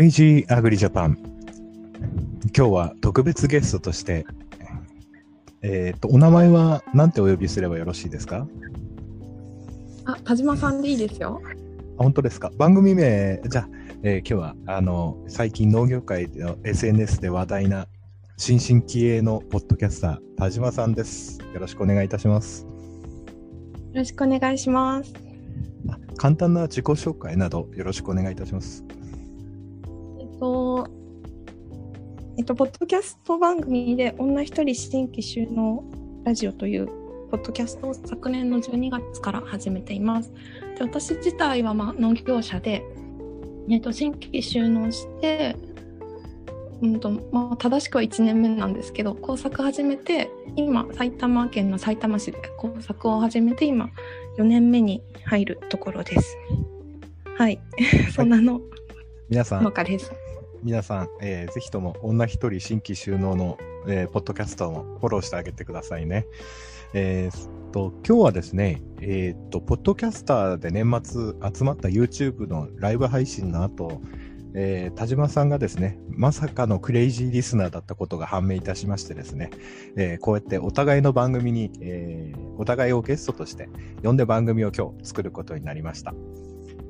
レイジーアグリジャパン。今日は特別ゲストとして、えっ、ー、と、お名前は何てお呼びすればよろしいですか？あ、田島さんでいいですよ。あ、本当ですか？番組名、じゃあ、えー、今日は、あの、最近農業界の SNS で話題な新進気鋭のポッドキャスター、田島さんです。よろしくお願いいたします。よろしくお願いします。簡単な自己紹介などよろしくお願いいたします。えっと、ポッドキャスト番組で女一人新規収納ラジオというポッドキャストを昨年の12月から始めています。で私自体はまあ農業者で、えっと、新規収納して、うんとまあ、正しくは1年目なんですけど工作始めて今埼玉県の埼玉市で工作を始めて今4年目に入るところです。はい、そんなの、皆さん、です。皆さん、えー、ぜひとも女一人新規収納の、えー、ポッドキャストもフォローしてあげてくださいね。えー、と、今日はですね、えー、っと、ポッドキャスターで年末集まった YouTube のライブ配信の後、えー、田島さんがですね、まさかのクレイジーリスナーだったことが判明いたしましてですね、えー、こうやってお互いの番組に、えー、お互いをゲストとして呼んで番組を今日作ることになりました。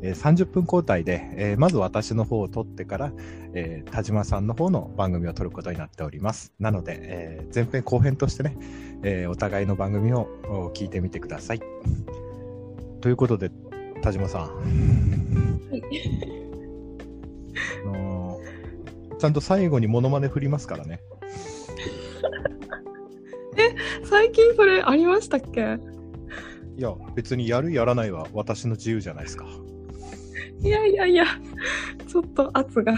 えー、30分交代で、えー、まず私の方を撮ってから、えー、田島さんの方の番組を撮ることになっております。なので、えー、前編後編としてね、えー、お互いの番組を聞いてみてください。ということで、田島さん。はいあのー、ちゃんと最後にモノマネ振りますからね。え、最近それありましたっけ？いや、別にやるやらないは私の自由じゃないですか。いやいやいや、ちょっと圧が。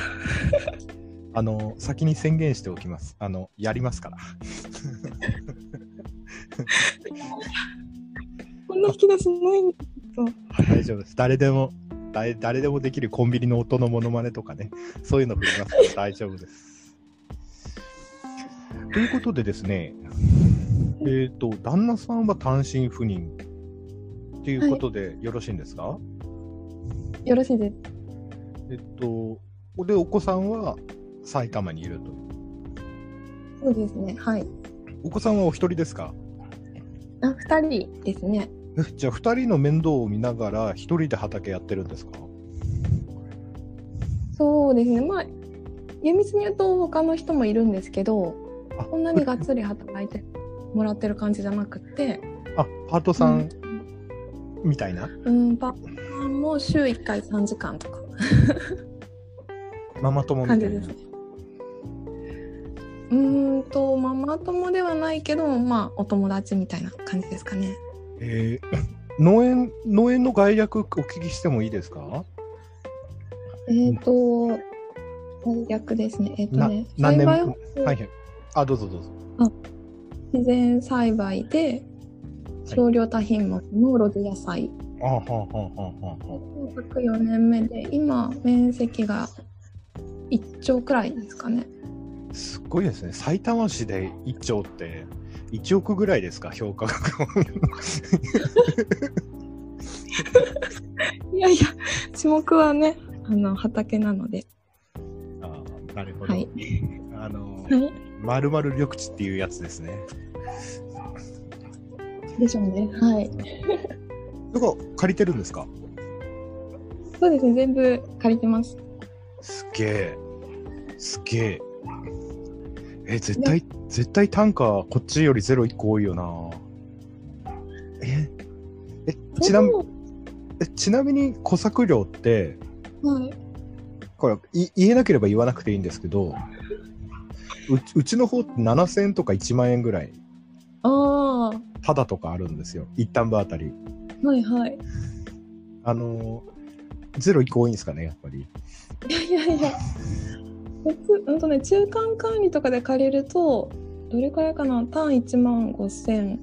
あの、先に宣言しておきます。あの、やりますから。こんな引き出しないんだ大丈夫です。誰でも誰誰でもできるコンビニの音のモノマネとかね、そういうの振りますから大丈夫です。ということでですね、えっ、ー、と、旦那さんは単身赴任っていうことでよろしいんですか、はい、よろしいです。えっと、で、お子さんは埼玉にいると。そうですね、はい。お子さんはお一人ですか？あ、二人ですね。じゃあ2人の面倒を見ながら1人で畑やってるんですか？そうですねまあ厳密に言うと他の人もいるんですけどこんなにがっつり働いてもらってる感じじゃなくて あパートさん、みたいな？うんパートも週1回3時間とかママ友みたいな感じですねうんとママ友ではないけどまあお友達みたいな感じですかねえー、農園、農園の概略お聞きしてもいいですか？えっ、ー、と、概略ですね。えっ、ー、とね、何年？はいはい。あ、どうぞどうぞ。あ自然栽培で少量多品目の露地野菜。あはははは4年目で、今、面積が1兆くらいですかね。すごいですね。埼玉市で1兆って。1億ぐらいですか、評価額 いやいや、種目はね、あの畑なので。ああ、なるほど。はい、あの、まるまる緑地っていうやつですね。でしょうね。はい。どこ借りてるんですか？そうですね、全部借りてます。すげえ。すげえ。え、絶対、絶対単価こっちより0 1個多いよな。え、え、ちなみに、えちなみに小作料って、はい、これい言えなければ言わなくていいんですけど、ううちの方って7000円とか1万円ぐらい、ああ。ただとかあるんですよ、一旦部あたり。はいはい。あの、ゼロ1個多いんですかね、やっぱり。いやいやいや。うんとね、中間管理とかで借りると、どれくらいかな？単1万5000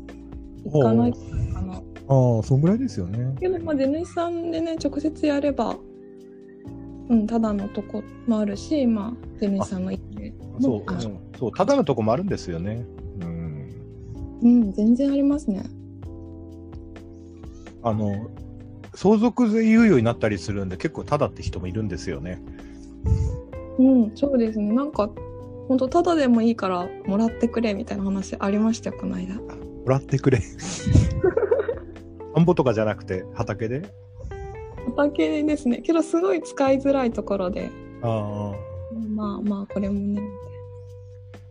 いかないかな。ああ、そんぐらいですよね。けど、まあ、出主さんでね、直接やれば、うん、ただのとこもあるし、まあ、出主さんの家そう、うん、そう、ただのとこもあるんですよね。うん。うん、全然ありますね。あの、相続税猶予になったりするんで、結構ただって人もいるんですよね。うん、そうですね。なんか、本当ただでもいいからもらってくれみたいな話ありましたよ、この間。もらってくれ。田んぼとかじゃなくて畑で？畑ですね。けど、すごい使いづらいところで、あまあまあ、これもね。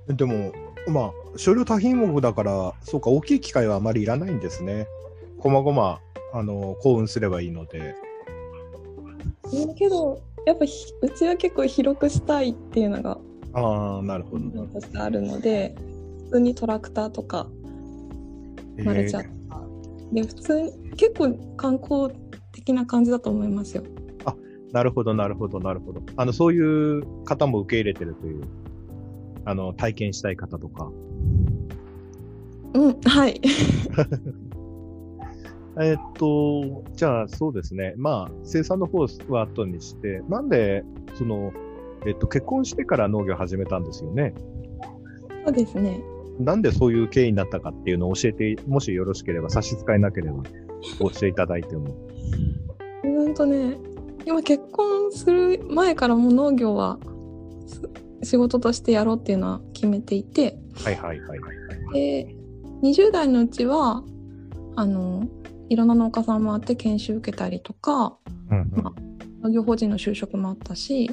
あ。でも、まあ、少量多品目だから、そうか、大きい機械はあまりいらないんですね。こまごま、あの、幸運すればいいので。うんけど、やっぱひうちは結構広くしたいっていうのがああ、なるほど。本としてあるので、普通にトラクターとかマルチャーとか、で普通に結構観光的な感じだと思いますよ。なるほど、なるほど、なるほど。あの、そういう方も受け入れてるという、あの、体験したい方とか。うん、はい。えっと、じゃあ、そうですね。まあ、生産の方は後にして、なんで、その、えっと、結婚してから農業を始めたんですよね？そうですね。なんでそういう経緯になったかっていうのを教えて、もしよろしければ、差し支えなければ、教えていただいても。うんとね、今結婚する前からもう農業はす仕事としてやろうっていうのは決めていて、はいはいはいはい。で、20代のうちは、あの、いろんな農家さんもあって研修受けたりとか、うんうんま農業法人の就職もあったし、い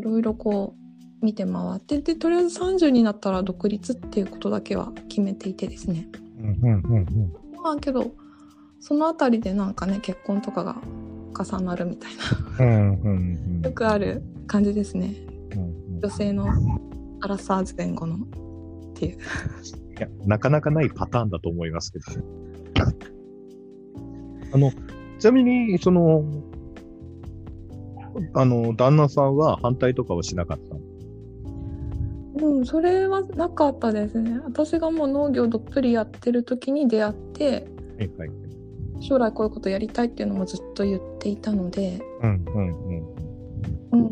ろいろこう見て回って、で、とりあえず30になったら独立っていうことだけは決めていてですね。うんうんうんうんまあけど、そのあたりでなんかね、結婚とかが重なるみたいな、うんうんうんよくある感じですね。うん女性のアラサーズ前後のっていう。いや、なかなかないパターンだと思いますけどね。あの、ちなみに、その、あの、旦那さんは反対とかはしなかったの？うん、それはなかったですね。私がもう農業どっぷりやってる時に出会って、はいはい。将来こういうことやりたいっていうのもずっと言っていたので、うんうんうん。うん、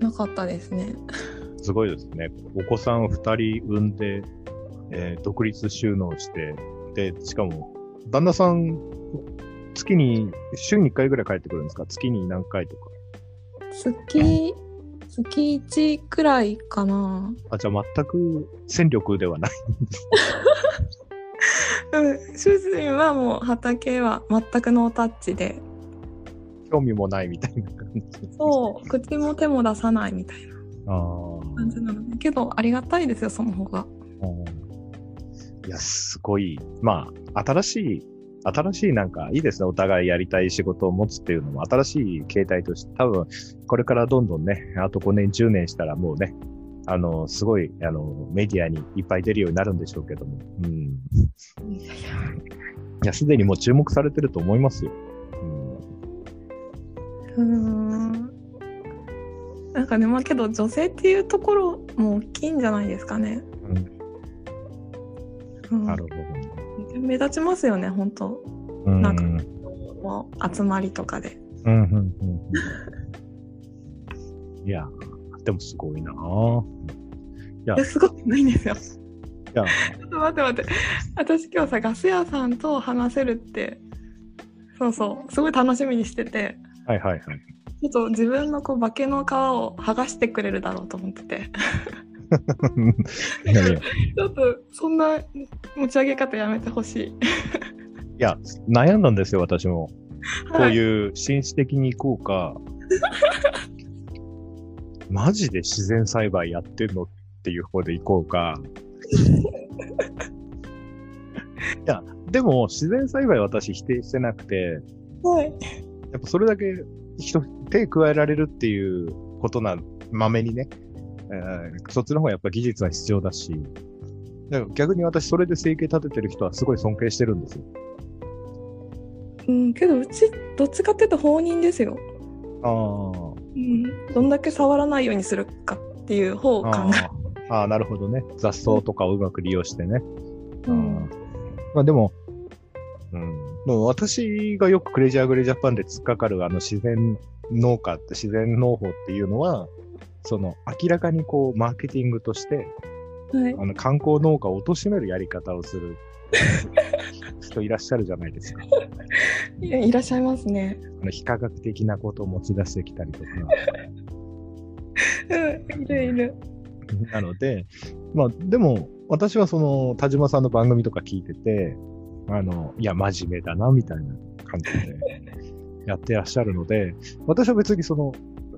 なかったですね。すごいですね。お子さんを二人産んで、えー独立収納して、で、しかも、旦那さん、月に、週に1回ぐらい帰ってくるんですか？月に何回とか。月、月1くらいかな。あ、じゃあ全く戦力ではない。うん、主人はもう畑は全くノータッチで、興味もないみたいな感じ。そう、口も手も出さないみたいな。感じなので、けどありがたいですよ、その方が。いや、すごい。まあ、新しい、新しいなんかいいですね。お互いやりたい仕事を持つっていうのも新しい形態として、多分、これからどんどんね、あと5年、10年したらもうね、あの、すごい、あの、メディアにいっぱい出るようになるんでしょうけども。うん。いや、すでにもう注目されてると思いますよ。うん。うーん。なんかね、まあけど女性っていうところも大きいんじゃないですかね。うんなるほどね。目立ちますよね、本当うん。なんかうん、もう集まりとかで。うん、うん、うん。いや、でもすごいなぁ。いや、すごくないんですよ。いや、ちょっと待って待って。私今日さ、ガス屋さんと話せるって、そうそう、すごい楽しみにしてて、はいはいはい。ちょっと自分のこう化けの皮を剥がしてくれるだろうと思ってて、ちょっとそんな持ち上げ方やめてほしい。や、悩んだんですよ、私も。こうう。いう紳士的に行こうか、マジで自然栽培やってんのっていう方で行こうか。いや、でも自然栽培は私否定してなくて、はい。やっぱそれだけ人、手加えられるっていうことな、まめにね、えーそっちの方がやっぱ技術は必要だし、だから逆に私それで生計立ててる人はすごい尊敬してるんですよ。うん、けどうち、どっちかっていうと放任ですよ。あうん。どんだけ触らないようにするかっていう方を考あえああ、なるほどね。雑草とかをうまく利用してね。うんまあでも、うん。でも私がよくクレイジーアグレジャパンで突っかかるあの自然農家って自然農法っていうのは、その明らかにこうマーケティングとして、はい。あの観光農家を貶めるやり方をする 人いらっしゃるじゃないですか。いやいらっしゃいますね。あの非科学的なことを持ち出してきたりとか。うん、いるいる。なので、まあ、でも、私はその、田島さんの番組とか聞いてて、あの、いや、真面目だな、みたいな感じでやってらっしゃるので、私は別にその、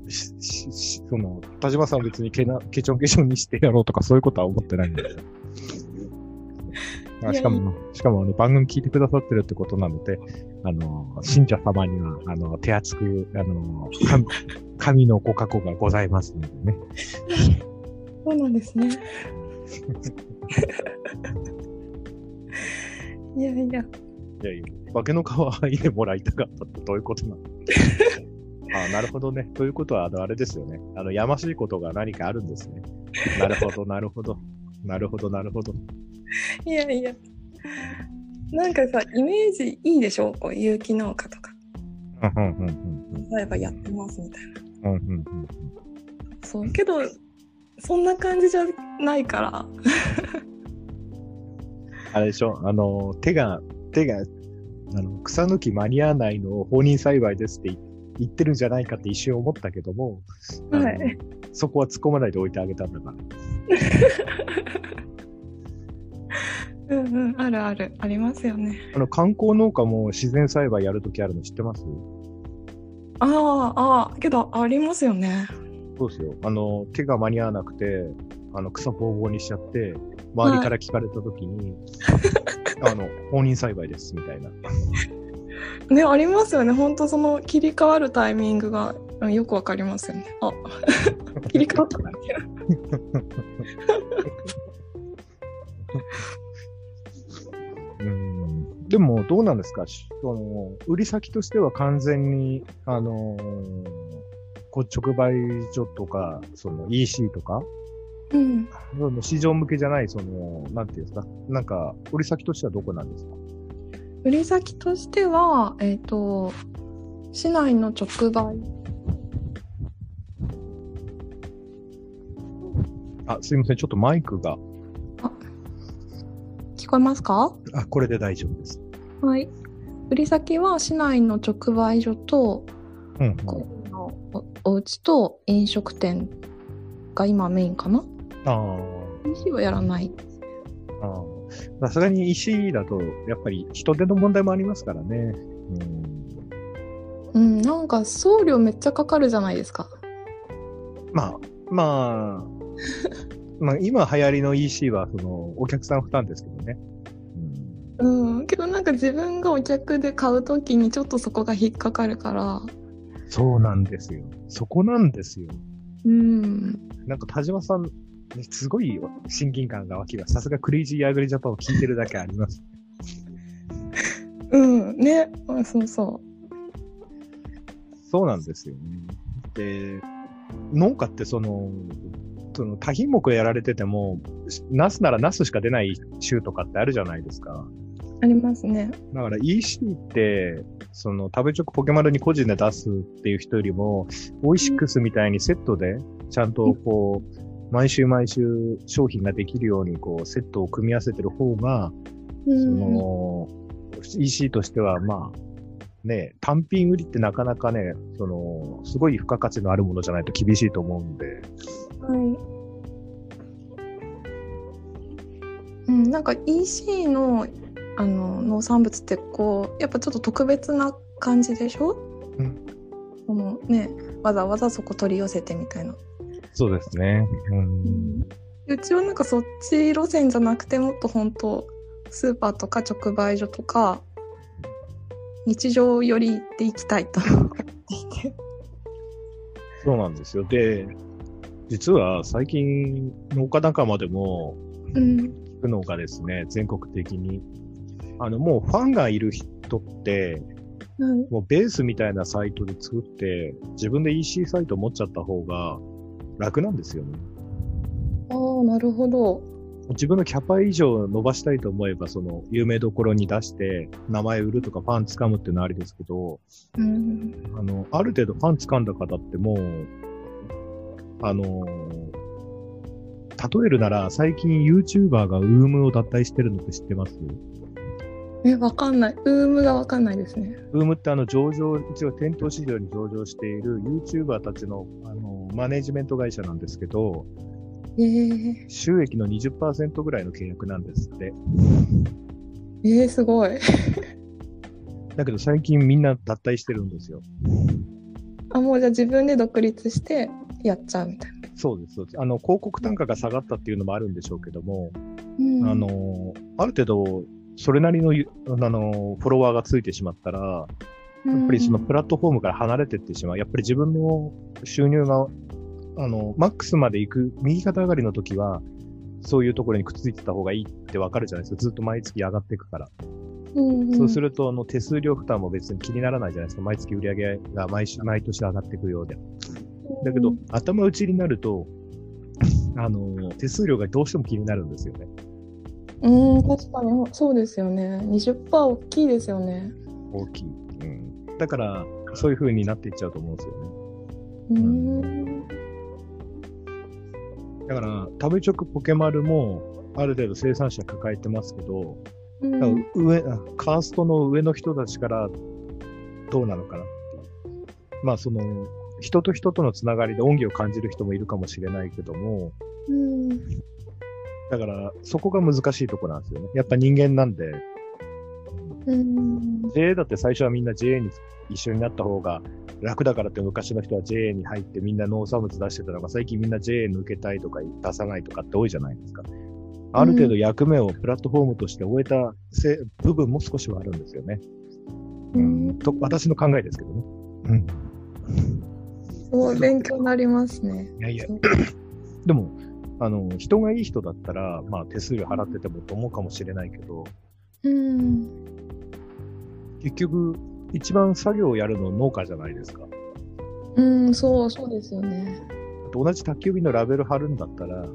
その、田島さんは別にけな、ケチョンケチョンにしてやろうとかそういうことは思ってないんですよ。あしかも、しかも、あの、番組聞いてくださってるってことなので、あの、信者様には、あの、手厚く、あの、神 神のご加護がございますのでね。そうなんですね。いやいや、いやいや、化けの皮剥いでもらいたかったってどういうことなの？ああなるほどね。ということは、あの、あれですよね。あの、やましいことが何かあるんですね。なるほど、なるほど。なるほど、なるほど。いやいや。なんかさ、イメージいいでしょ？こう有機農家とか。うんうんうんうん例えばやってますみたいな。うんうんうんそう。けど、そんな感じじゃないから。あれでしょ？あの、手が、手が、あの、草抜き間に合わないのを放任栽培ですって言ってるんじゃないかって一瞬思ったけども、はいそこは突っ込まないで置いてあげたんだから。うんうん、あるある。ありますよね。あの、観光農家も自然栽培やるときあるの知ってます？ああ、ああ、けどありますよね。そうですよ。あの、手が間に合わなくて、あの、草ぼうぼうにしちゃって、周りから聞かれたときに、あの、放任栽培です、みたいな。ね、ありますよね。本当その切り替わるタイミングがうんよくわかりますよね。あ、切り替わったな。うん。でも、どうなんですか？しその、売り先としては完全に、あのーこう直売所とか、その EC とか、うん。その市場向けじゃない、その、なんていうんですか、なんか、売り先としてはどこなんですか？売り先としては、えっ、と、市内の直売。あ、すいません、ちょっとマイクが、聞こえますか？あ、これで大丈夫です。はい。売り先は市内の直売所と、うん、うん。のおお家と飲食店が今メインかな？あ ?EC はやらない。あ、ああ。さすがに石だと、やっぱり人手の問題もありますからね。うん。うん、なんか送料めっちゃかかるじゃないですか。まあ、まあ、まあ、今流行りの EC は、その、お客さん負担ですけどね。うん、うん、けどなんか自分がお客で買うときにちょっとそこが引っかかるから、そうなんですよ。そこなんですよ。うん、なんか田島さん、ねすごい親近感が湧きます。さすがクレイジーアグリジャパンを聞いてるだけあります。うん、ね、あそうそそうなんですよね。で、農家ってその、その多品目やられてても、ナスならナスしか出ない週とかってあるじゃないですか。う、ありますね。だから EC って、その食べチョクポケマルに個人で出すっていう人よりも、オイシックスみたいにセットで、ちゃんとこう、毎週毎週商品ができるようにこう、セットを組み合わせてる方が、そうん、の、EC としてはまあ、ね、単品売りってなかなかね、その、すごい付加価値のあるものじゃないと厳しいと思うんで、はい。うん、なんか EC のあの農産物ってこうやっぱちょっと特別な感じでしょ、うん、そのねわざわざそこ取り寄せてみたいな。そうですね。うん。うちはなんかそっち路線じゃなくてもっと本当スーパーとか直売所とか日常寄りで行きたいと思っていて。そうなんですよ。で、実は最近農家仲間でもうん。聞くのがですね、全国的に、あの、もうファンがいる人って、はい。もうベースみたいなサイトで作って、自分で EC サイト持っちゃった方が楽なんですよね。ああ、なるほど。自分のキャパ以上伸ばしたいと思えば、その、有名どころに出して、名前売るとかファン掴むっていうのはありですけど、うん。あの、ある程度ファン掴んだ方ってもう、あの、例えるなら、最近 YouTuber が UM を脱退してるのって知ってます？え、わかんない。ウームがわかんないですね。UM ってあの上場、一応店頭市場に上場している YouTuber たちの、あの、マネジメント会社なんですけど、えー、収益の20%ぐらいの契約なんですって。えー、すごい。だけど最近みんな脱退してるんですよ。あ、もうじゃあ自分で独立してやっちゃうみたいな。そうです、そうです。あの、広告単価が下がったっていうのもあるんでしょうけども、うん、あの、ある程度、それなりのゆ、あの、フォロワーがついてしまったら、やっぱりそのプラットフォームから離れていってしまう。やっぱり自分の収入が、あの、マックスまで行く、右肩上がりの時は、そういうところにくっついてた方がいいってわかるじゃないですか。ずっと毎月上がっていくから。うんうん、そうすると、あの、手数料負担も別に気にならないじゃないですか。毎月売り上げが毎週、毎年上がっていくようで。だけど、頭打ちになると、あの、手数料がどうしても気になるんですよね。うん、確かにそうですよね。20%大きいですよね。大きい。うん。だから、そういう風になっていっちゃうと思うんですよね。うん。だから、食べ直ポケマルも、ある程度生産者抱えてますけど、上、あカーストの上の人たちからどうなのかなっていう。まあ、その、人と人とのつながりで恩義を感じる人もいるかもしれないけども、うん。だから、そこが難しいところなんですよね。やっぱ人間なんで、うん。JA だって最初はみんな JA に一緒になった方が楽だからって昔の人は JA に入ってみんな農産物出してたのが最近みんな JA 抜けたいとか出さないとかって多いじゃないですか。ある程度役目をプラットフォームとして終えたせ部分も少しはあるんですよね。うんと私の考えですけどね。うん。すごい勉強になりますね。いやいやそうでも、あの、人がいい人だったら、まあ手数料払っててもと思うかもしれないけど、うん。結局、一番作業をやるの農家じゃないですか。うん、そう、そうですよね。同じ宅急便のラベル貼るんだったら、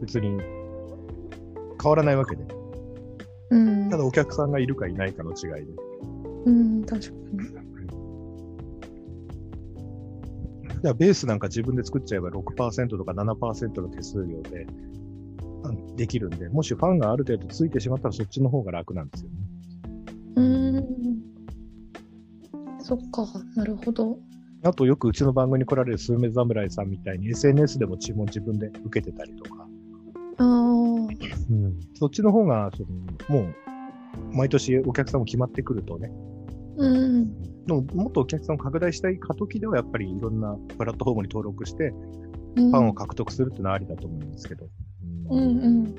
別に変わらないわけで。うん。ただお客さんがいるかいないかの違いで。うん、確かに。じゃあベースなんか自分で作っちゃえば6%とか7%の手数料であできるんで、もしファンがある程度ついてしまったらそっちの方が楽なんですよね。うん。そっか、なるほど。あとよくうちの番組に来られるスーメ侍さんみたいに SNS でも注文自分で受けてたりとか、ああ。うん、そっちの方がそのもう毎年お客さんも決まってくるとね、うん。でももっとお客さんを拡大したい過渡期ではやっぱりいろんなプラットフォームに登録してフファンを獲得するっていうのはありだと思うんですけど。うんうん。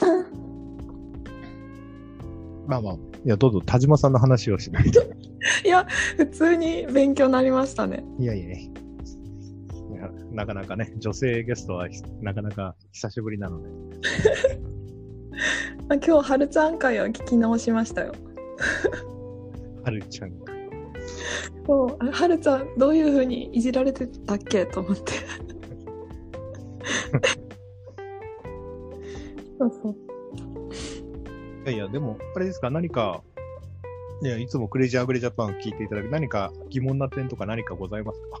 まあまあ、いや、どうぞ田島さんの話をしないと。いや、普通に勉強になりましたね。いやいやいやなかなかね、女性ゲストはひなかなか久しぶりなので。あ今日、はるちゃん会を聞き直しましたよ。はるちゃんが。そう、あはるちゃん、どういうふうにいじられてたっけ？と思って。そうそう。いやいや、でも、あれですか、何か、いや、いつもクレイジーアグレジャパン聞いていただく何か疑問な点とか何かございますか？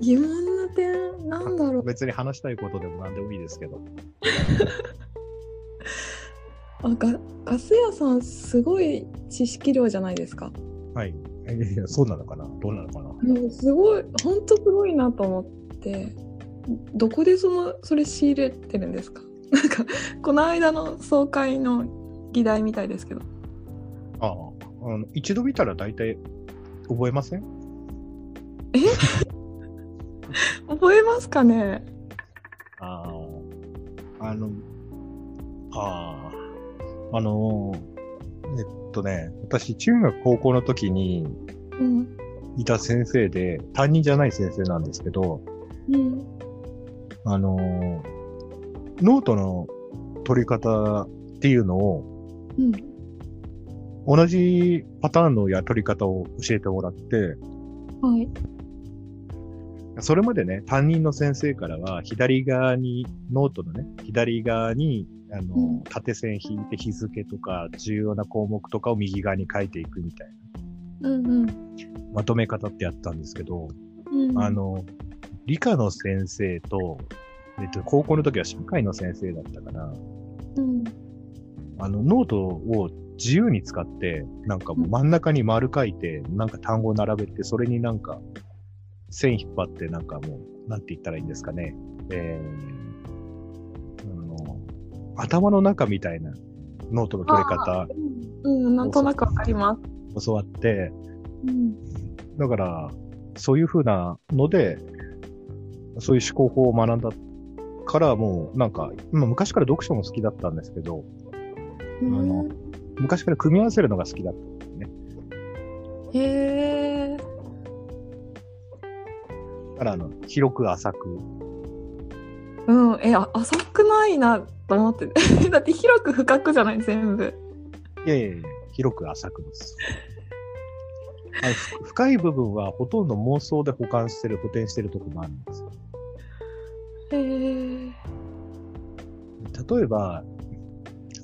疑問な点、なんだろう。別に話したいことでも何でもいいですけど。あガガス屋さん、すごい知識量じゃないですか。はい。いやいや、そうなのかな？どうなのかな？もうすごい、ほんとすごいなと思って、どこでそのそれ仕入れてるんですか？なんか、この間の総会の議題みたいですけど。あああの、一度見たら大体覚えません？覚えますかね？ああ、あの、ああ、あの、えっとね、私、中学高校の時にうん。いた先生で、担任じゃない先生なんですけど、うん。あの、ノートの取り方っていうのを、うん。同じパターンのや取り方を教えてもらって、はい。それまでね、担任の先生からは、左側に、ノートのね、左側に、あの、うん縦線引いて日付とか、重要な項目とかを右側に書いていくみたいな、うんうん。まとめ方ってやったんですけど、うん、あの、理科の先生と、えっと、高校の時は社会の先生だったから、うん。あの、ノートを自由に使って、なんかもう真ん中に丸書いて、なんか単語を並べて、それになんか、線引っ張ってなんかもう、なんて言ったらいいんですかね。えー、あの頭の中みたいなノートの取り方うん、うん、なんとなくわかります。教わって、うん。だから、そういう風なので、そういう思考法を学んだから、もう、なんか、まあ、昔から読書も好きだったんですけど、の昔から組み合わせるのが好きだったんですね。へえ。だから、あの、広く浅く。うん、え、あ浅くないなと思って。だって広く深くじゃない、全部。いやいやいや、広く浅くです。あのふ深い部分はほとんど妄想で保管してる、補填してるとこもあるんですよ。へえ。例えば、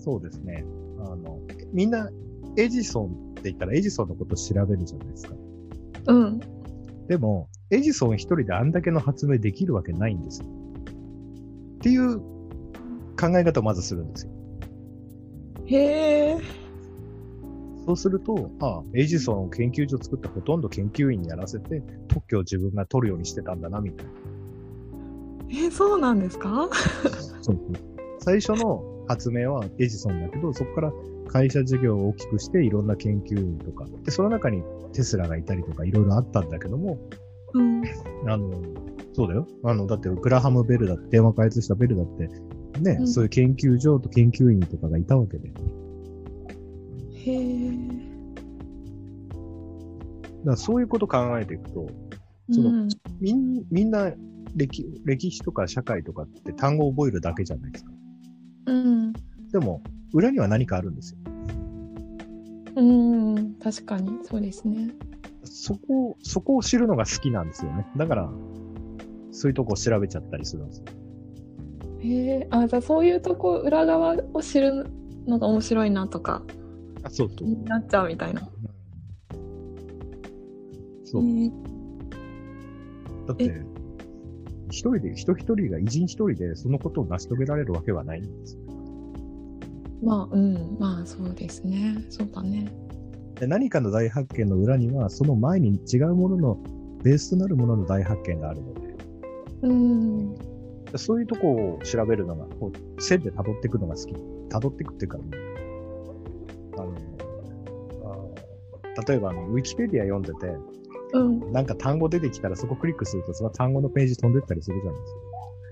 そうですね。あの、みんな、エジソンって言ったらエジソンのことを調べるじゃないですか。うん。でも、エジソン一人であんだけの発明できるわけないんですよ。っていう考え方をまずするんですよ。へえ。そうすると、ああ、エジソンを研究所作ってほとんど研究員にやらせて、特許を自分が取るようにしてたんだな、みたいな。え、そうなんですか？そう最初の発明はエジソンだけど、そこから会社事業を大きくしていろんな研究員とか、で、その中にテスラがいたりとかいろいろあったんだけども、うん。あの、そうだよ。あの、だってグラハム・ベルだって、電話開発したベルだって、ね、うんそういう研究所と研究員とかがいたわけで。へえ。らそういうこと考えていくと、そのうん。みんみんな歴歴史とか社会とかって単語を覚えるだけじゃないですか。うん。でも、裏には何かあるんですよ。うん。確かに、そうですね。そこを、そこを知るのが好きなんですよね。だから、そういうとこを調べちゃったりするんですよ。へえ。あ、じゃあそういうとこ、裏側を知るのが面白いなとか、あ、そうそう。になっちゃうみたいな。そう。へえだって、一人で、人一人が偉人一人でそのことを成し遂げられるわけはないんですよ。まあ、うん。まあ、そうですね。そうだね。で何かの大発見の裏には、その前に違うものの、ベースとなるものの大発見があるので、うん。でそういうとこを調べるのが、こう線で辿っていくのが好き。辿っていくっていうか、あの、あ例えばあの、ウィキペディア読んでて、うん。なんか単語出てきたらそこクリックすると、その単語のページ飛んでったりするじゃないですか。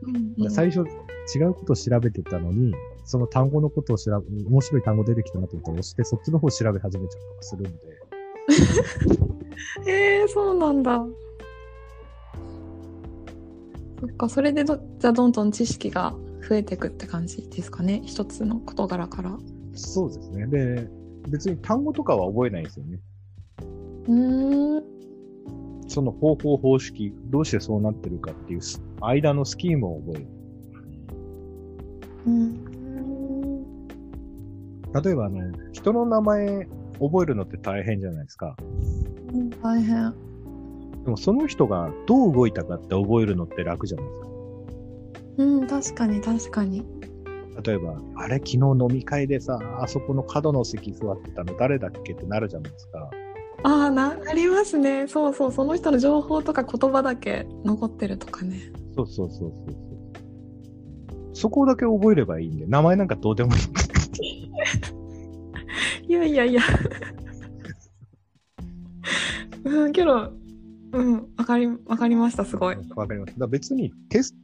うんうん最初違うことを調べてたのに、その単語のことを調べ、面白い単語出てきたなと思って押して、そっちの方を調べ始めちゃうとかするんで、へ えそうなんだ。そっか、それでど、じゃあどんどん知識が増えていくって感じですかね。一つの事柄から。そうですね。で、別に単語とかは覚えないんですよね。うーん。その方法方式、どうしてそうなってるかっていうす間のスキームを覚える。うん。例えばあの、人の名前覚えるのって大変じゃないですか。大変。でもその人がどう動いたかって覚えるのって楽じゃないですか。うん、確かに確かに。例えば、あれ昨日飲み会でさ、あそこの角の席座ってたの誰だっけってなるじゃないですか。ああ、な、ありますね。そうそう、その人の情報とか言葉だけ残ってるとかね。そうそうそうそうそう。そこだけ覚えればいいんで、名前なんかどうでもいい。いやいやいや。うん、けど、うん、わかり、わかりました、すごい。わかります。だから別にテスト、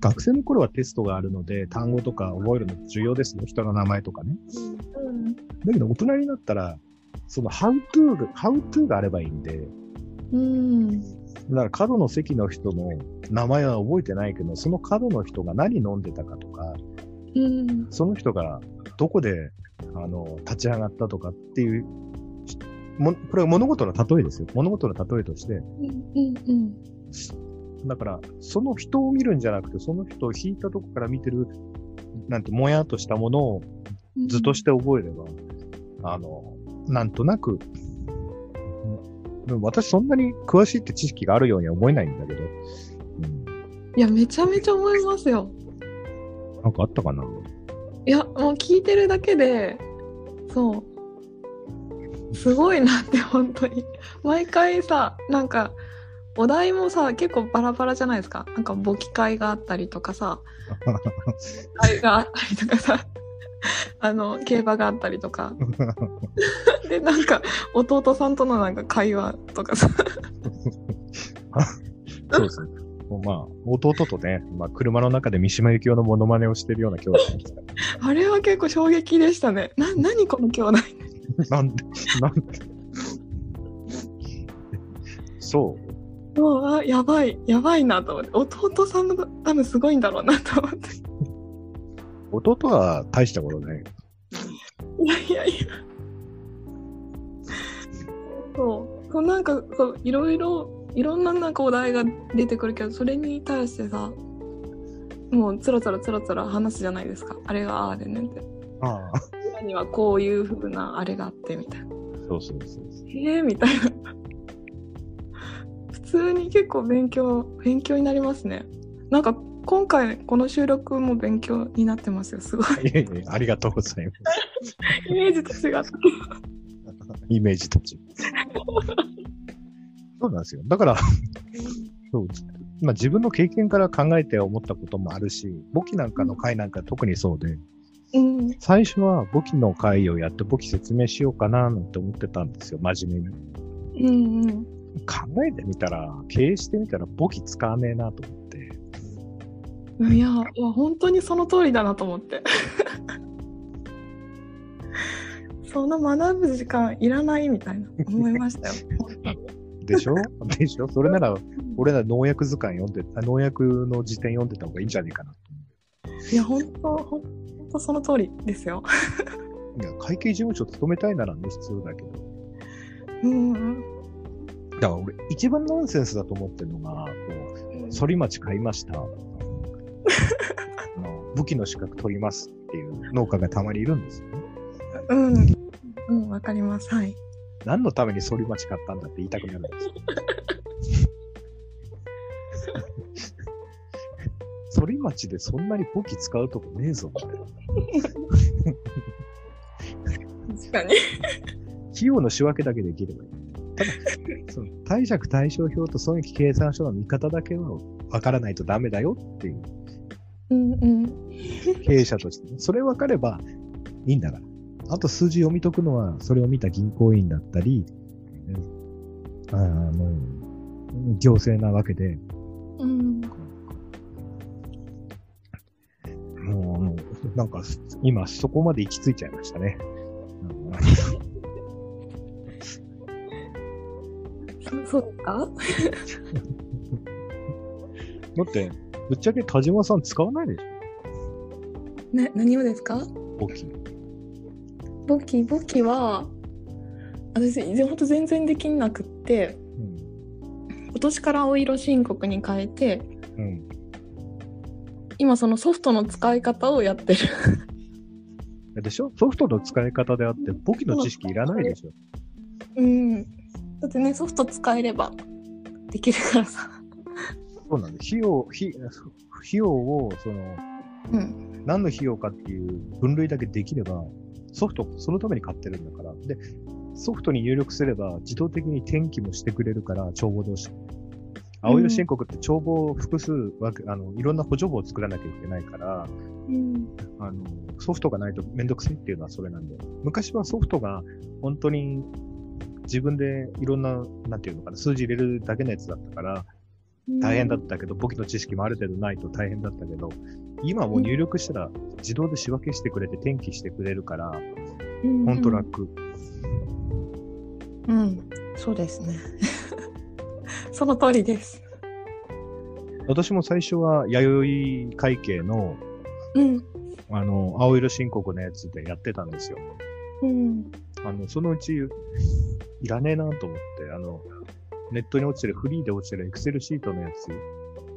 学生の頃はテストがあるので、単語とか覚えるの重要ですよ。人の名前とかね。うん。だけど大人になったら、その how to が、how to があればいいんで、うん。だから角の席の人の名前は覚えてないけど、その角の人が何飲んでたかとか、うん。その人がどこで、あの、立ち上がったとかっていう、もこれは物事の例えですよ。物事の例えとして、うん。うん。だから、その人を見るんじゃなくて、その人を引いたとこから見てる、なんて、もやっとしたものをうん。図として覚えれば、あの、なんとなく、でも私そんなに詳しいって知識があるようには思えないんだけど、うん、いや、めちゃめちゃ思いますよ。なんかあったかな？いや、もう聞いてるだけで、そう。すごいなって、本当に。毎回さ、なんか、お題もさ結構バラバラじゃないですか。なんか簿記会があったりとかさ。会があったりとかさ あの競馬があったりとか でなんか弟さんとのなんか会話とかさ そうですね。まあ、弟とね、まあ、車の中で三島由紀夫のモノマネをしてるような兄弟あれは結構衝撃でしたねな何この兄弟ら。なんで、なんで。そう。もうあやばいやばいなと思って弟さんの多分すごいんだろうなと思って弟は大したことない。いやいやいや。そう。そうなんかそういろいろいろんななんかお題が出てくるけどそれに対してさもうつらつらつらつら話すじゃないですかあれがああでねってああ。裏にはこういうふうなあれがあってみたいなそうそうそうそう。えー、みたいな普通に結構勉強勉強になりますねなんか今回この収録も勉強になってますよすごいいやいやありがとうございます。イメージと違ったイメージたち。そうなんですよ。だから、そう、まあ、自分の経験から考えて思ったこともあるし、簿記なんかの回なんか特にそうで、うん最初は簿記の回をやって簿記説明しようかななんて思ってたんですよ、真面目に。うんうん考えてみたら、経営してみたら簿記使わねえなと思って。いや、本当にその通りだなと思って。その学ぶ時間いらないみたいな思いましたよ。でしょ？でしょ？それなら、俺ら農薬図鑑読んで、あ農薬の辞典読んでた方がいいんじゃねえかなといや、本当、本当その通りですよ。いや、会計事務所勤めたいならね、必要だけど。うん。だから俺、一番ナンセンスだと思ってるのが、こう、反町買いました。あの武器の資格取りますっていう農家がたまにいるんですよね。うん。うん、わかります。はい。何のために反町買ったんだって言いたくなるんですよ。反町でそんなに武器使うとこねえぞ、みたいな。確かに。費用の仕分けだけできればいい。ただ、その貸借対照表と損益計算書の見方だけは分からないとダメだよっていううんうん。経営者としてね。それ分かればいいんだから。あと数字読み解くのは、それを見た銀行員だったり、うんあの、行政なわけで、うん。もう、なんか、今そこまで行き着いちゃいましたね。うん そそうか？だって、ぶっちゃけ田島さん使わないでしね、何をですか？ょ簿記。簿記、簿記は、私、本当全然できなくって、うん。今年から青色申告に変えて、うん。今そのソフトの使い方をやってる。でしょ？ソフトの使い方であって、簿記の知識いらないでしょうん。だってね、ソフト使えればできるからさ。そうなんで、費用、費費用を、その、うん。何の費用かっていう分類だけできれば、ソフト、そのために買ってるんだから。で、ソフトに入力すれば、自動的に転記もしてくれるから、帳簿同士。青色申告って帳簿を複数わけ、あの、いろんな補助簿を作らなきゃいけないから、うん。あの、ソフトがないとめんどくさいっていうのはそれなんで。昔はソフトが本当に自分でいろんな、なんていうのかな、数字入れるだけのやつだったから、大変だったけど、簿記の知識もある程度ないと大変だったけど、今はもう入力したら自動で仕分けしてくれて転記してくれるから、うん。ほんと楽。うん。そうですね。その通りです。私も最初は弥生会計の、うん。あの、青色申告のやつでやってたんですよ。うん。あの、そのうち、いらねえなと思って、あの、ネットに落ちてる、フリーで落ちてるエクセルシートのやつ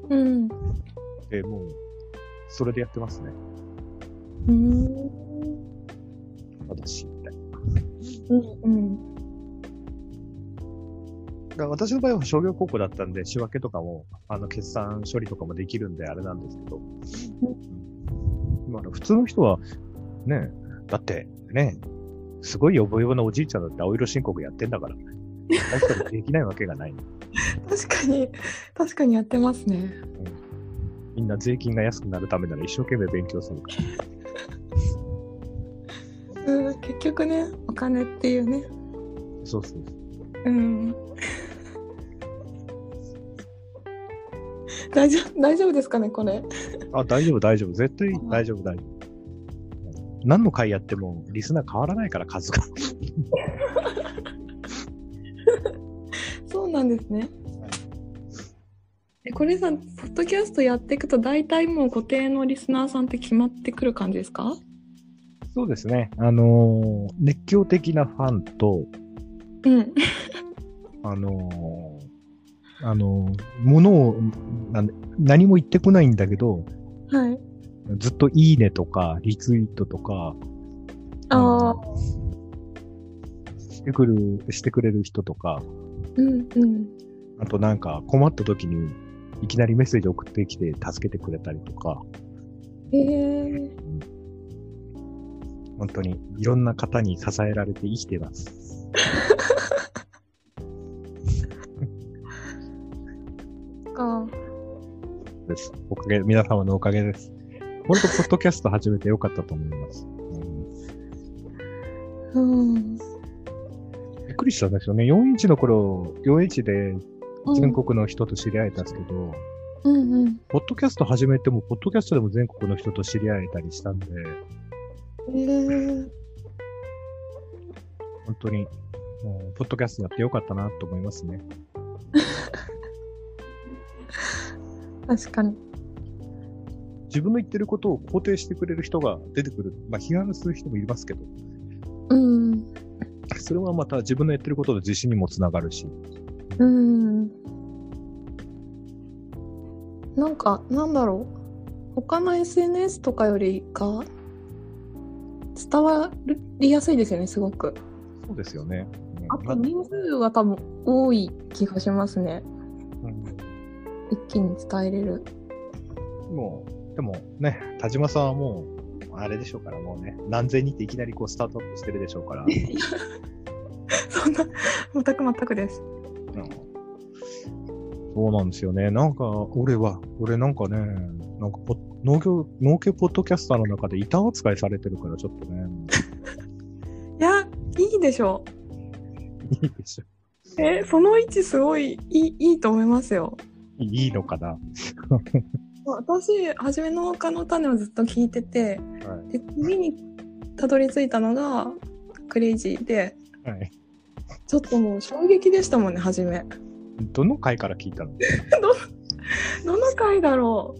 うん。でもう、それでやってますね。うん。私みたいな。うん。うん。私の場合は商業高校だったんで、仕分けとかも、あの、決算処理とかもできるんであれなんですけど、まあ、普通の人は、ね、だって、ね、すごいヨボヨボなおじいちゃんだって青色申告やってんだから、大したできないわけがない。確かに、確かにやってますね。みんな税金が安くなるためなら一生懸命勉強するから。うん、結局ね、お金っていうね。そうそう。うん。大丈夫、大丈夫ですかね、これ。あ、大丈夫、大丈夫。絶対大丈夫、大丈夫。何の回やってもリスナー変わらないから、数が。なんですね。え、これさ、ポッドキャストやっていくと、大体もう固定のリスナーさんって決まってくる感じですか？そうですね。あのー熱狂的なファンと、うん。あのーあのーものをなん何も言ってこないんだけど、はい。ずっといいねとか、リツイートとか、ああ、のしてくる、してくれる人とか、うんうん。あとなんか困った時にいきなりメッセージ送ってきて助けてくれたりとか、へえ。本当にいろんな方に支えられて生きてます。か。です。おかげ、皆様のおかげです。本当、ポッドキャスト始めてよかったと思います。うんうん。びっくりしたんですよね。41の頃、41で全国の人と知り合えたんですけど、うんうん。ポッドキャスト始めても、ポッドキャストでも全国の人と知り合えたりしたんで、へえ。本当に、もうポッドキャストやってよかったなと思いますね。確かに。自分の言ってることを肯定してくれる人が出てくる。まあ、批判する人もいますけど、うん。それはまた自分のやってることの自信にもつながるし、うん。なんか、なんだろう。他の SNS とかよりか、伝わりやすいですよね、すごく。そうですよね。うんあと人数は多分多い気がしますね。うん一気に伝えれる。もう、でもね、田島さんはもう、あれでしょうから、もうね、何千人っていきなりこうスタートアップしてるでしょうから、そんな、全く全くです。うんそうなんですよね。なんか、俺は、俺なんかね、なんかポ、農業、農家ポッドキャスターの中で板扱いされてるから、ちょっとね、いや、いいでしょいいでしょ。う。え、その位置すごいいいいいと思いますよ。いいのかな。私、はじめの丘の種をずっと聞いてて、はい。で、次にたどり着いたのが、クレイジーで、はい。ちょっともう衝撃でしたもんね、初め。どの回から聞いたの？どの回だろ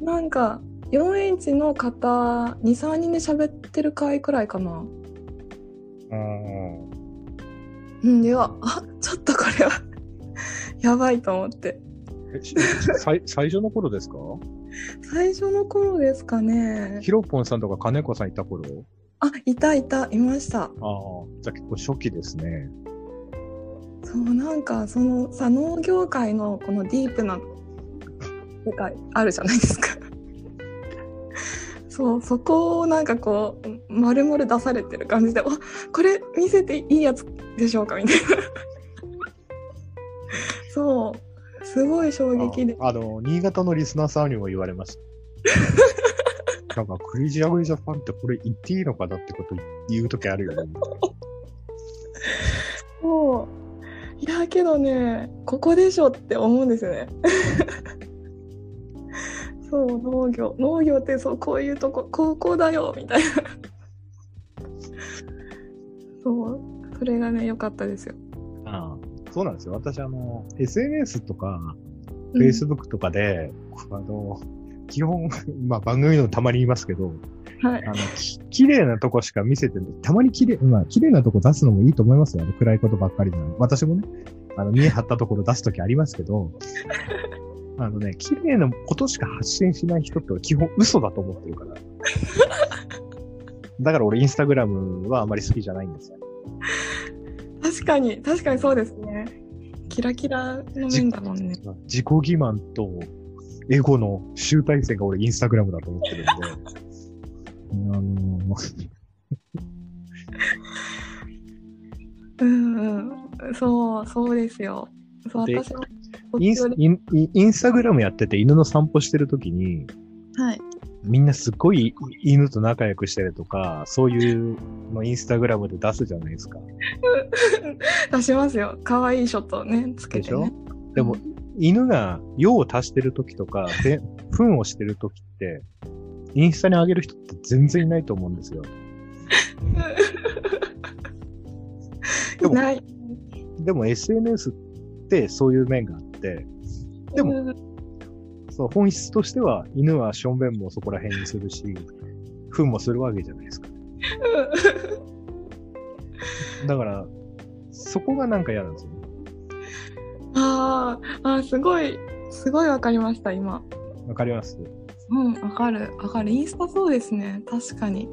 うなんか、4H の方、2、3人で喋ってる回くらいかな。うん。うん、では、あ、ちょっとこれは、やばいと思って。最最初の頃ですか？最初の頃ですかね。ヒロポンさんとか金子さんいた頃？あ、いたいた、いました。ああ、じゃあ結構初期ですね。そう、なんか、そのさ、農業界のこのディープな世界あるじゃないですか。そう、そこをなんかこう、丸々出されてる感じで、わ、これ見せていいやつでしょうかみたいな。そう、すごい衝撃で。ああの、新潟のリスナーさんにも言われました。なんか、クレイジーアグリジャパンってこれ言っていいのかなってこと言うときあるよね。そう。いや、けどね、ここでしょって思うんですよね。そう、農業。農業ってそう、こういうとこ、高校だよ、みたいな。そう、それがね、良かったですよ。ああそうなんですよ。私、あの、SNS とか、うん Facebook とかで、あの、基本、まあ番組のたまに言いますけど、はい。あの、き綺麗なとこしか見せてない。たまに綺麗、まあ綺麗なとこ出すのもいいと思いますよ。あの暗いことばっかりなの。私もね、あの、見え張ったところ出すときありますけど、あのね、綺麗なことしか発信しない人って基本嘘だと思ってるから。だから俺インスタグラムはあまり好きじゃないんですよ。確かに、確かにそうですね。キラキラの面だもんね。自己欺瞞とエゴの集大成が俺インスタグラムだと思ってるんで。あ のうんうん。そう、そうですよ。そう、で私も。インスインインスタグラムやってて犬の散歩してるときに、はい。みんなすっごい犬と仲良くしてるとか、そういうのインスタグラムで出すじゃないですか。出しますよ。可愛いショットね、つけでしてょ？ね。でも、犬が用を足してるときとか、で、糞をしてるときって、インスタに上げる人って全然いないと思うんですよ。でもない。でも SNS ってそういう面があって、でもうんそう本質としては犬はしょんべんもそこら辺にするし、糞もするわけじゃないですか。だから、そこがなんか嫌なんですよね。あーあー、すごい、すごいわかりました、今。わかりますうん、わかる、わかる。インスタそうですね、確かに。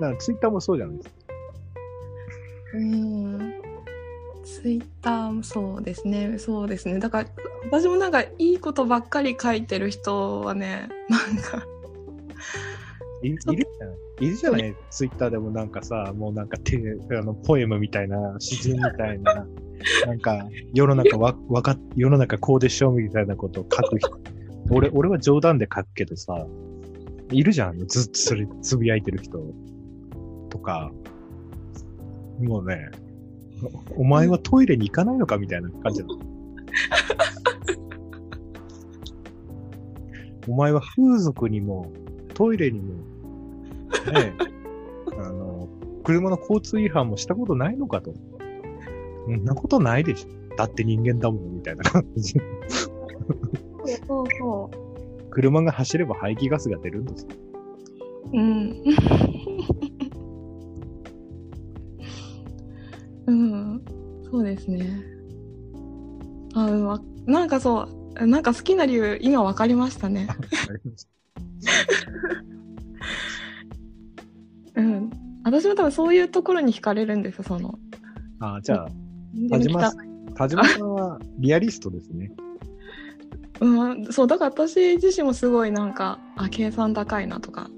だからツイッターもそうじゃないですか。うん。ツイッターもそうですね、そうですね。だから、私もなんかいいことばっかり書いてる人はね、なんか、いいるじゃない。いるじゃない？ツイッターでもなんかさ、もうなんかてあのポエムみたいな、詩人みたいな、なんか世の中わ、わかっ、世の中こうでしょみたいなことを書く人。俺、俺は冗談で書くけどさ、いるじゃん、ずっとそれつぶやいてる人とか、もうね、おお前はトイレに行かないのかみたいな感じなの。お前は風俗にも、トイレにも、ねえ、あの、車の交通違反もしたことないのかと。そんなことないでしょ。だって人間だもん、みたいな感じ。そうそ車が走れば排気ガスが出るんですよ。う。うん。うん、そうですね。あ、うんわなんかそう、なんか好きな理由、今わかりましたね。私も多分そういうところに惹かれるんですよ、その。あじゃあ、田島田島さんはリアリストですね。うん、そう、だから私自身もすごいなんか、あ、計算高いなとか、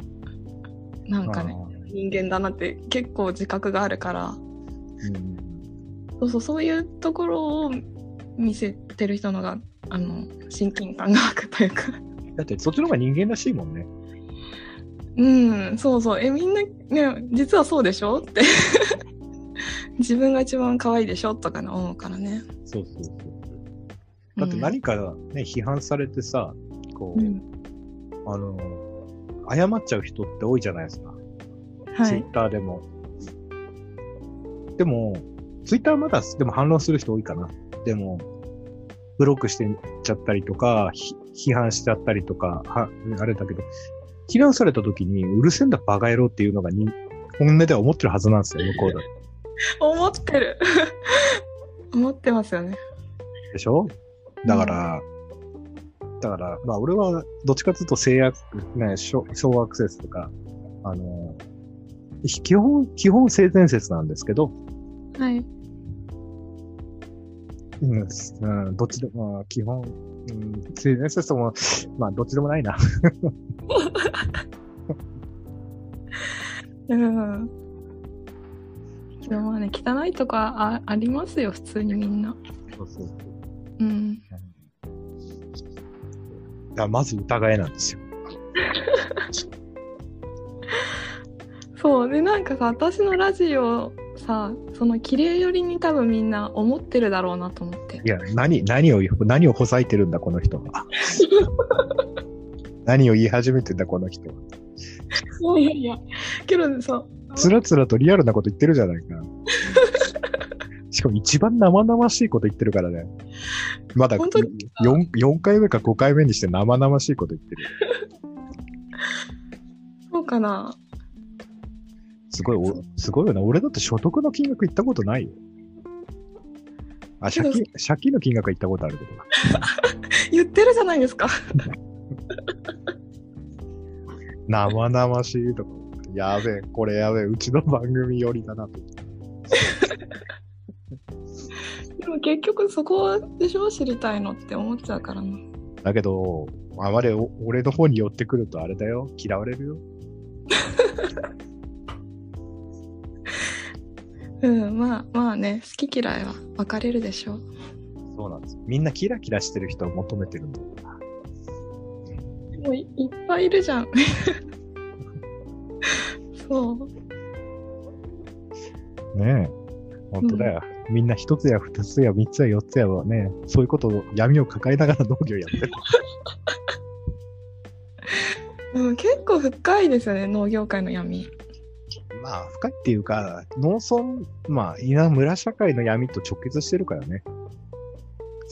なんかね、人間だなって結構自覚があるから、うんそうそう、そういうところを見せてる人のが、あの、親近感が湧くというか。だってそっちの方が人間らしいもんね。うん、そうそう。え、みんな、ね、実はそうでしょって。自分が一番可愛いでしょとかね、思うからね。そうそうそう。だって何かね、批判されてさ、こう、うん、あの、謝っちゃう人って多いじゃないですか。はい。ツイッターでも。でも、ツイッターはまだ、でも反論する人多いかな。でも、ブロックしてっちゃったりとか、ひ批判しちゃったりとか、は、あれだけど、非難された時に、うるせえんだバカ野郎っていうのがに、本音では思ってるはずなんですよ、向こうだ 思ってる。思ってますよね。でしょ？だから、だから、まあ俺はどっちかというと制約、ね、小小アクセスとか、あの、基本、基本性善説なんですけど、はい。うん、うんどっちでも、まあ基本、うん、性善説とも、まあどっちでもないな。うん。でもまあね、汚いとかあありますよ、普通にみんな。そうそうそう。うん。だまず疑えなんですよ。そう。で、なんかさ、私のラジオさ、その綺麗寄りに多分みんな思ってるだろうなと思ってい。や、何、何を、何をほざいてるんだ、この人は。何を言い始めてんだ、この人は。いやいやけどさ、つらつらとリアルなこと言ってるじゃないか。しかも一番生々しいこと言ってるからね。まだ本当に？4, 4回目か5回目にして生々しいこと言ってる。そうかな。すごい、おすごいよな。俺だって所得の金額言ったことないよ。あ、借金、借金の金額は言ったことあるけどな。言ってるじゃないですか。生々しいとか。やべえ、これやべえ、うちの番組寄りだなと。でも結局そこでしょ知りたいのって思っちゃうからな。だけど、あまりお俺の方に寄ってくるとあれだよ。嫌われるよ。うん、まあまあね、好き嫌いは分かれるでしょう。そうなんです。みんなキラキラしてる人を求めてるんだ。もういいっぱいいるじゃん。そう。ねえ。本当だよ。みんな一つや二つや三つや四つやはね、そういうことを闇を抱えながら農業やってる。うん、結構深いですよね、農業界の闇。まあ、深いっていうか、農村、まあ、稲村社会の闇と直結してるからね。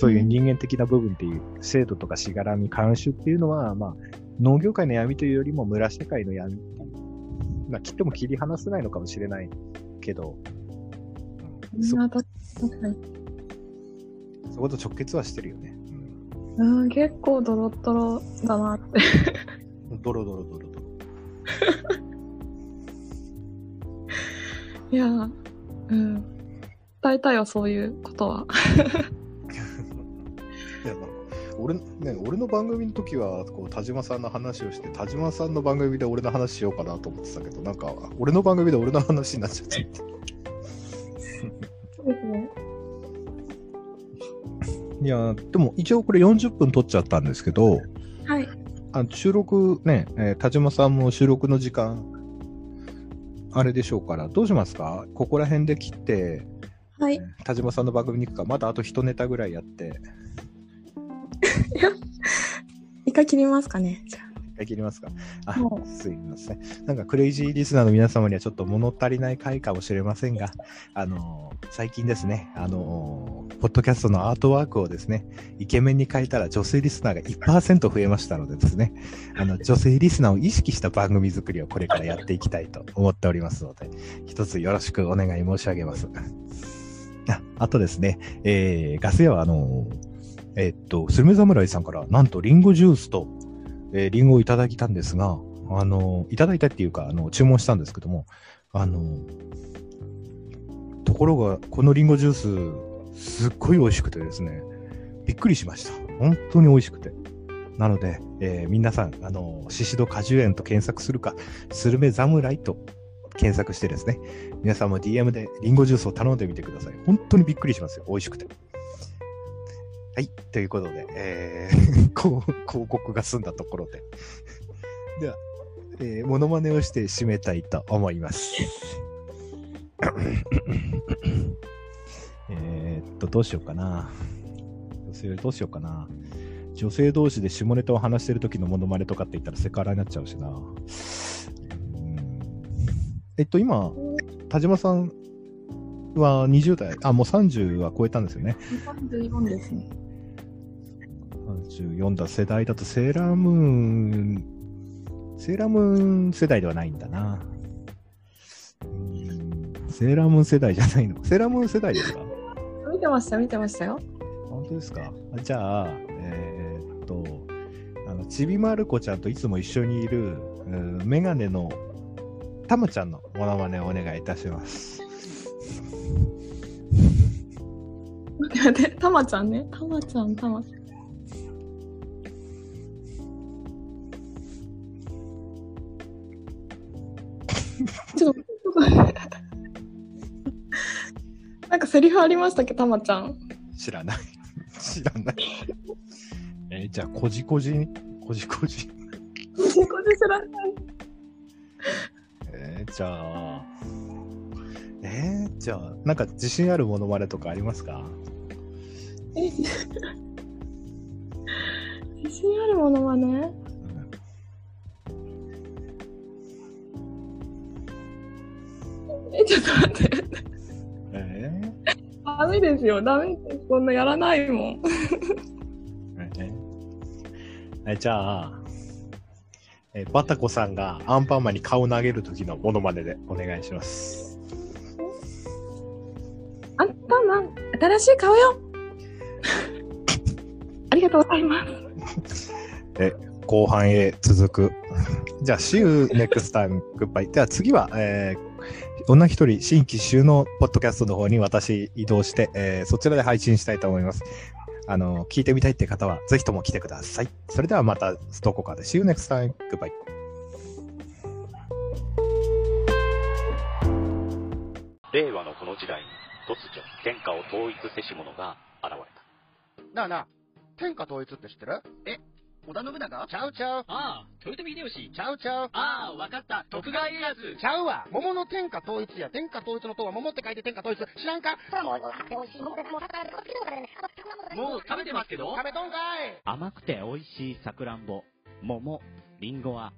そういう人間的な部分っていう、制度とかしがらみ、慣習っていうのは、まあ、農業界の闇というよりも村社会の闇っていう。まあ、切っても切り離せないのかもしれないけど、そ。そこと直結はしてるよね。うん、結構ドロッドロだなって。うん、ドロドロドロドロ。いや、うん。伝えたよ、そういうことは。いやなんか俺ね、俺の番組の時はこう田島さんの話をして田島さんの番組で俺の話しようかなと思ってたけどなんか俺の番組で俺の話になっちゃってそうですね。いやでも一応これ40分撮っちゃったんですけどはい。あの収録ね、えー田島さんも収録の時間あれでしょうからどうしますか？ここら辺で切ってはい。田島さんの番組に行くかまだあと一ネタぐらいやって 一回切りますかね。一回切りますかあも、すいません。なんかクレイジーリスナーの皆様にはちょっと物足りない回かもしれませんが、あのー最近ですね、あのーポッドキャストのアートワークをですね、イケメンに変えたら女性リスナーが1%増えましたのでですね、あの、女性リスナーを意識した番組作りをこれからやっていきたいと思っておりますので、一つよろしくお願い申し上げます。ああとですね、えーガス屋はあのーえっと、スルメ侍さんから、なんとリンゴジュースと、えーリンゴをいただいたんですが、あの、いただいたっていうか、あの、注文したんですけども、あの、ところが、このリンゴジュース、すっごい美味しくてですね、びっくりしました。本当に美味しくて。なので、えー皆さん、あの、シシド果樹園と検索するか、スルメ侍と検索してですね、皆さんも DM でリンゴジュースを頼んでみてください。本当にびっくりしますよ。美味しくて。はい。ということで、えー、こう広告が済んだところで。では、えー、モノマネをして締めたいと思います。えーっと、どうしようかな。女性どうしようかな。女性同士で下ネタを話してる時のモノマネとかって言ったらセクハラになっちゃうしな。うんえっと、今、田島さんは20代、あ、もう30は超えたんですよね。あ。34ですね。34だ世代だとセーラームーン、セーラームーン世代ではないんだな。うんセーラームーン世代じゃないの？セーラームーン世代ですか？見てました、見てましたよ。本当ですか？あじゃあ、えーっと、あの、ちびまる子ちゃんといつも一緒にいる、うんメガネのたまちゃんのモノマネをお願いいたします。待って待って、たまちゃんね。たまちゃん、たまちゃん。ちょっと、なんかセリフありましたっけ、たまちゃん。知らない。知らない。えーじゃあ、こじこじ、こじこじ。こじこじ知らない。えーじゃあ、えー、じゃあ、なんか自信あるものまねとかありますか？え 自信あるものはね？ちょっと待って。えダメですよ。ダメです。そんなやらないもん。ーえー？え じゃあ、えーバタコさんがアンパンマンに顔投げる時のモノマネでお願いします。アンパンマン、新しい顔よ。ありがとうございます。後半へ続く。じゃあ、See you next time. Goodbye. では次は、えー女一人新規収納ポッドキャストの方に私移動して、えーそちらで配信したいと思います。あの、聞いてみたいって方は、ぜひとも来てください。それではまたどこかで。See you next time. Goodbye. 令和のこの時代に突如天下を統一せし者が現れたなあなあ、天下統一って知ってる？え織田信長？ちゃうちゃう。ああ、豊臣秀吉。ちゃうちゃう。ああ、わかった。徳川家康。ちゃうわ。桃の天下統一や。天下統一の塔は桃って書いて天下統一。知らんか？もう食べてますけど？食べとんかい甘くて美味しいさくらんぼ、桃、りんごは、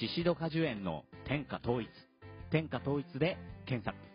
シシド果樹園の天下統一。天下統一で検索。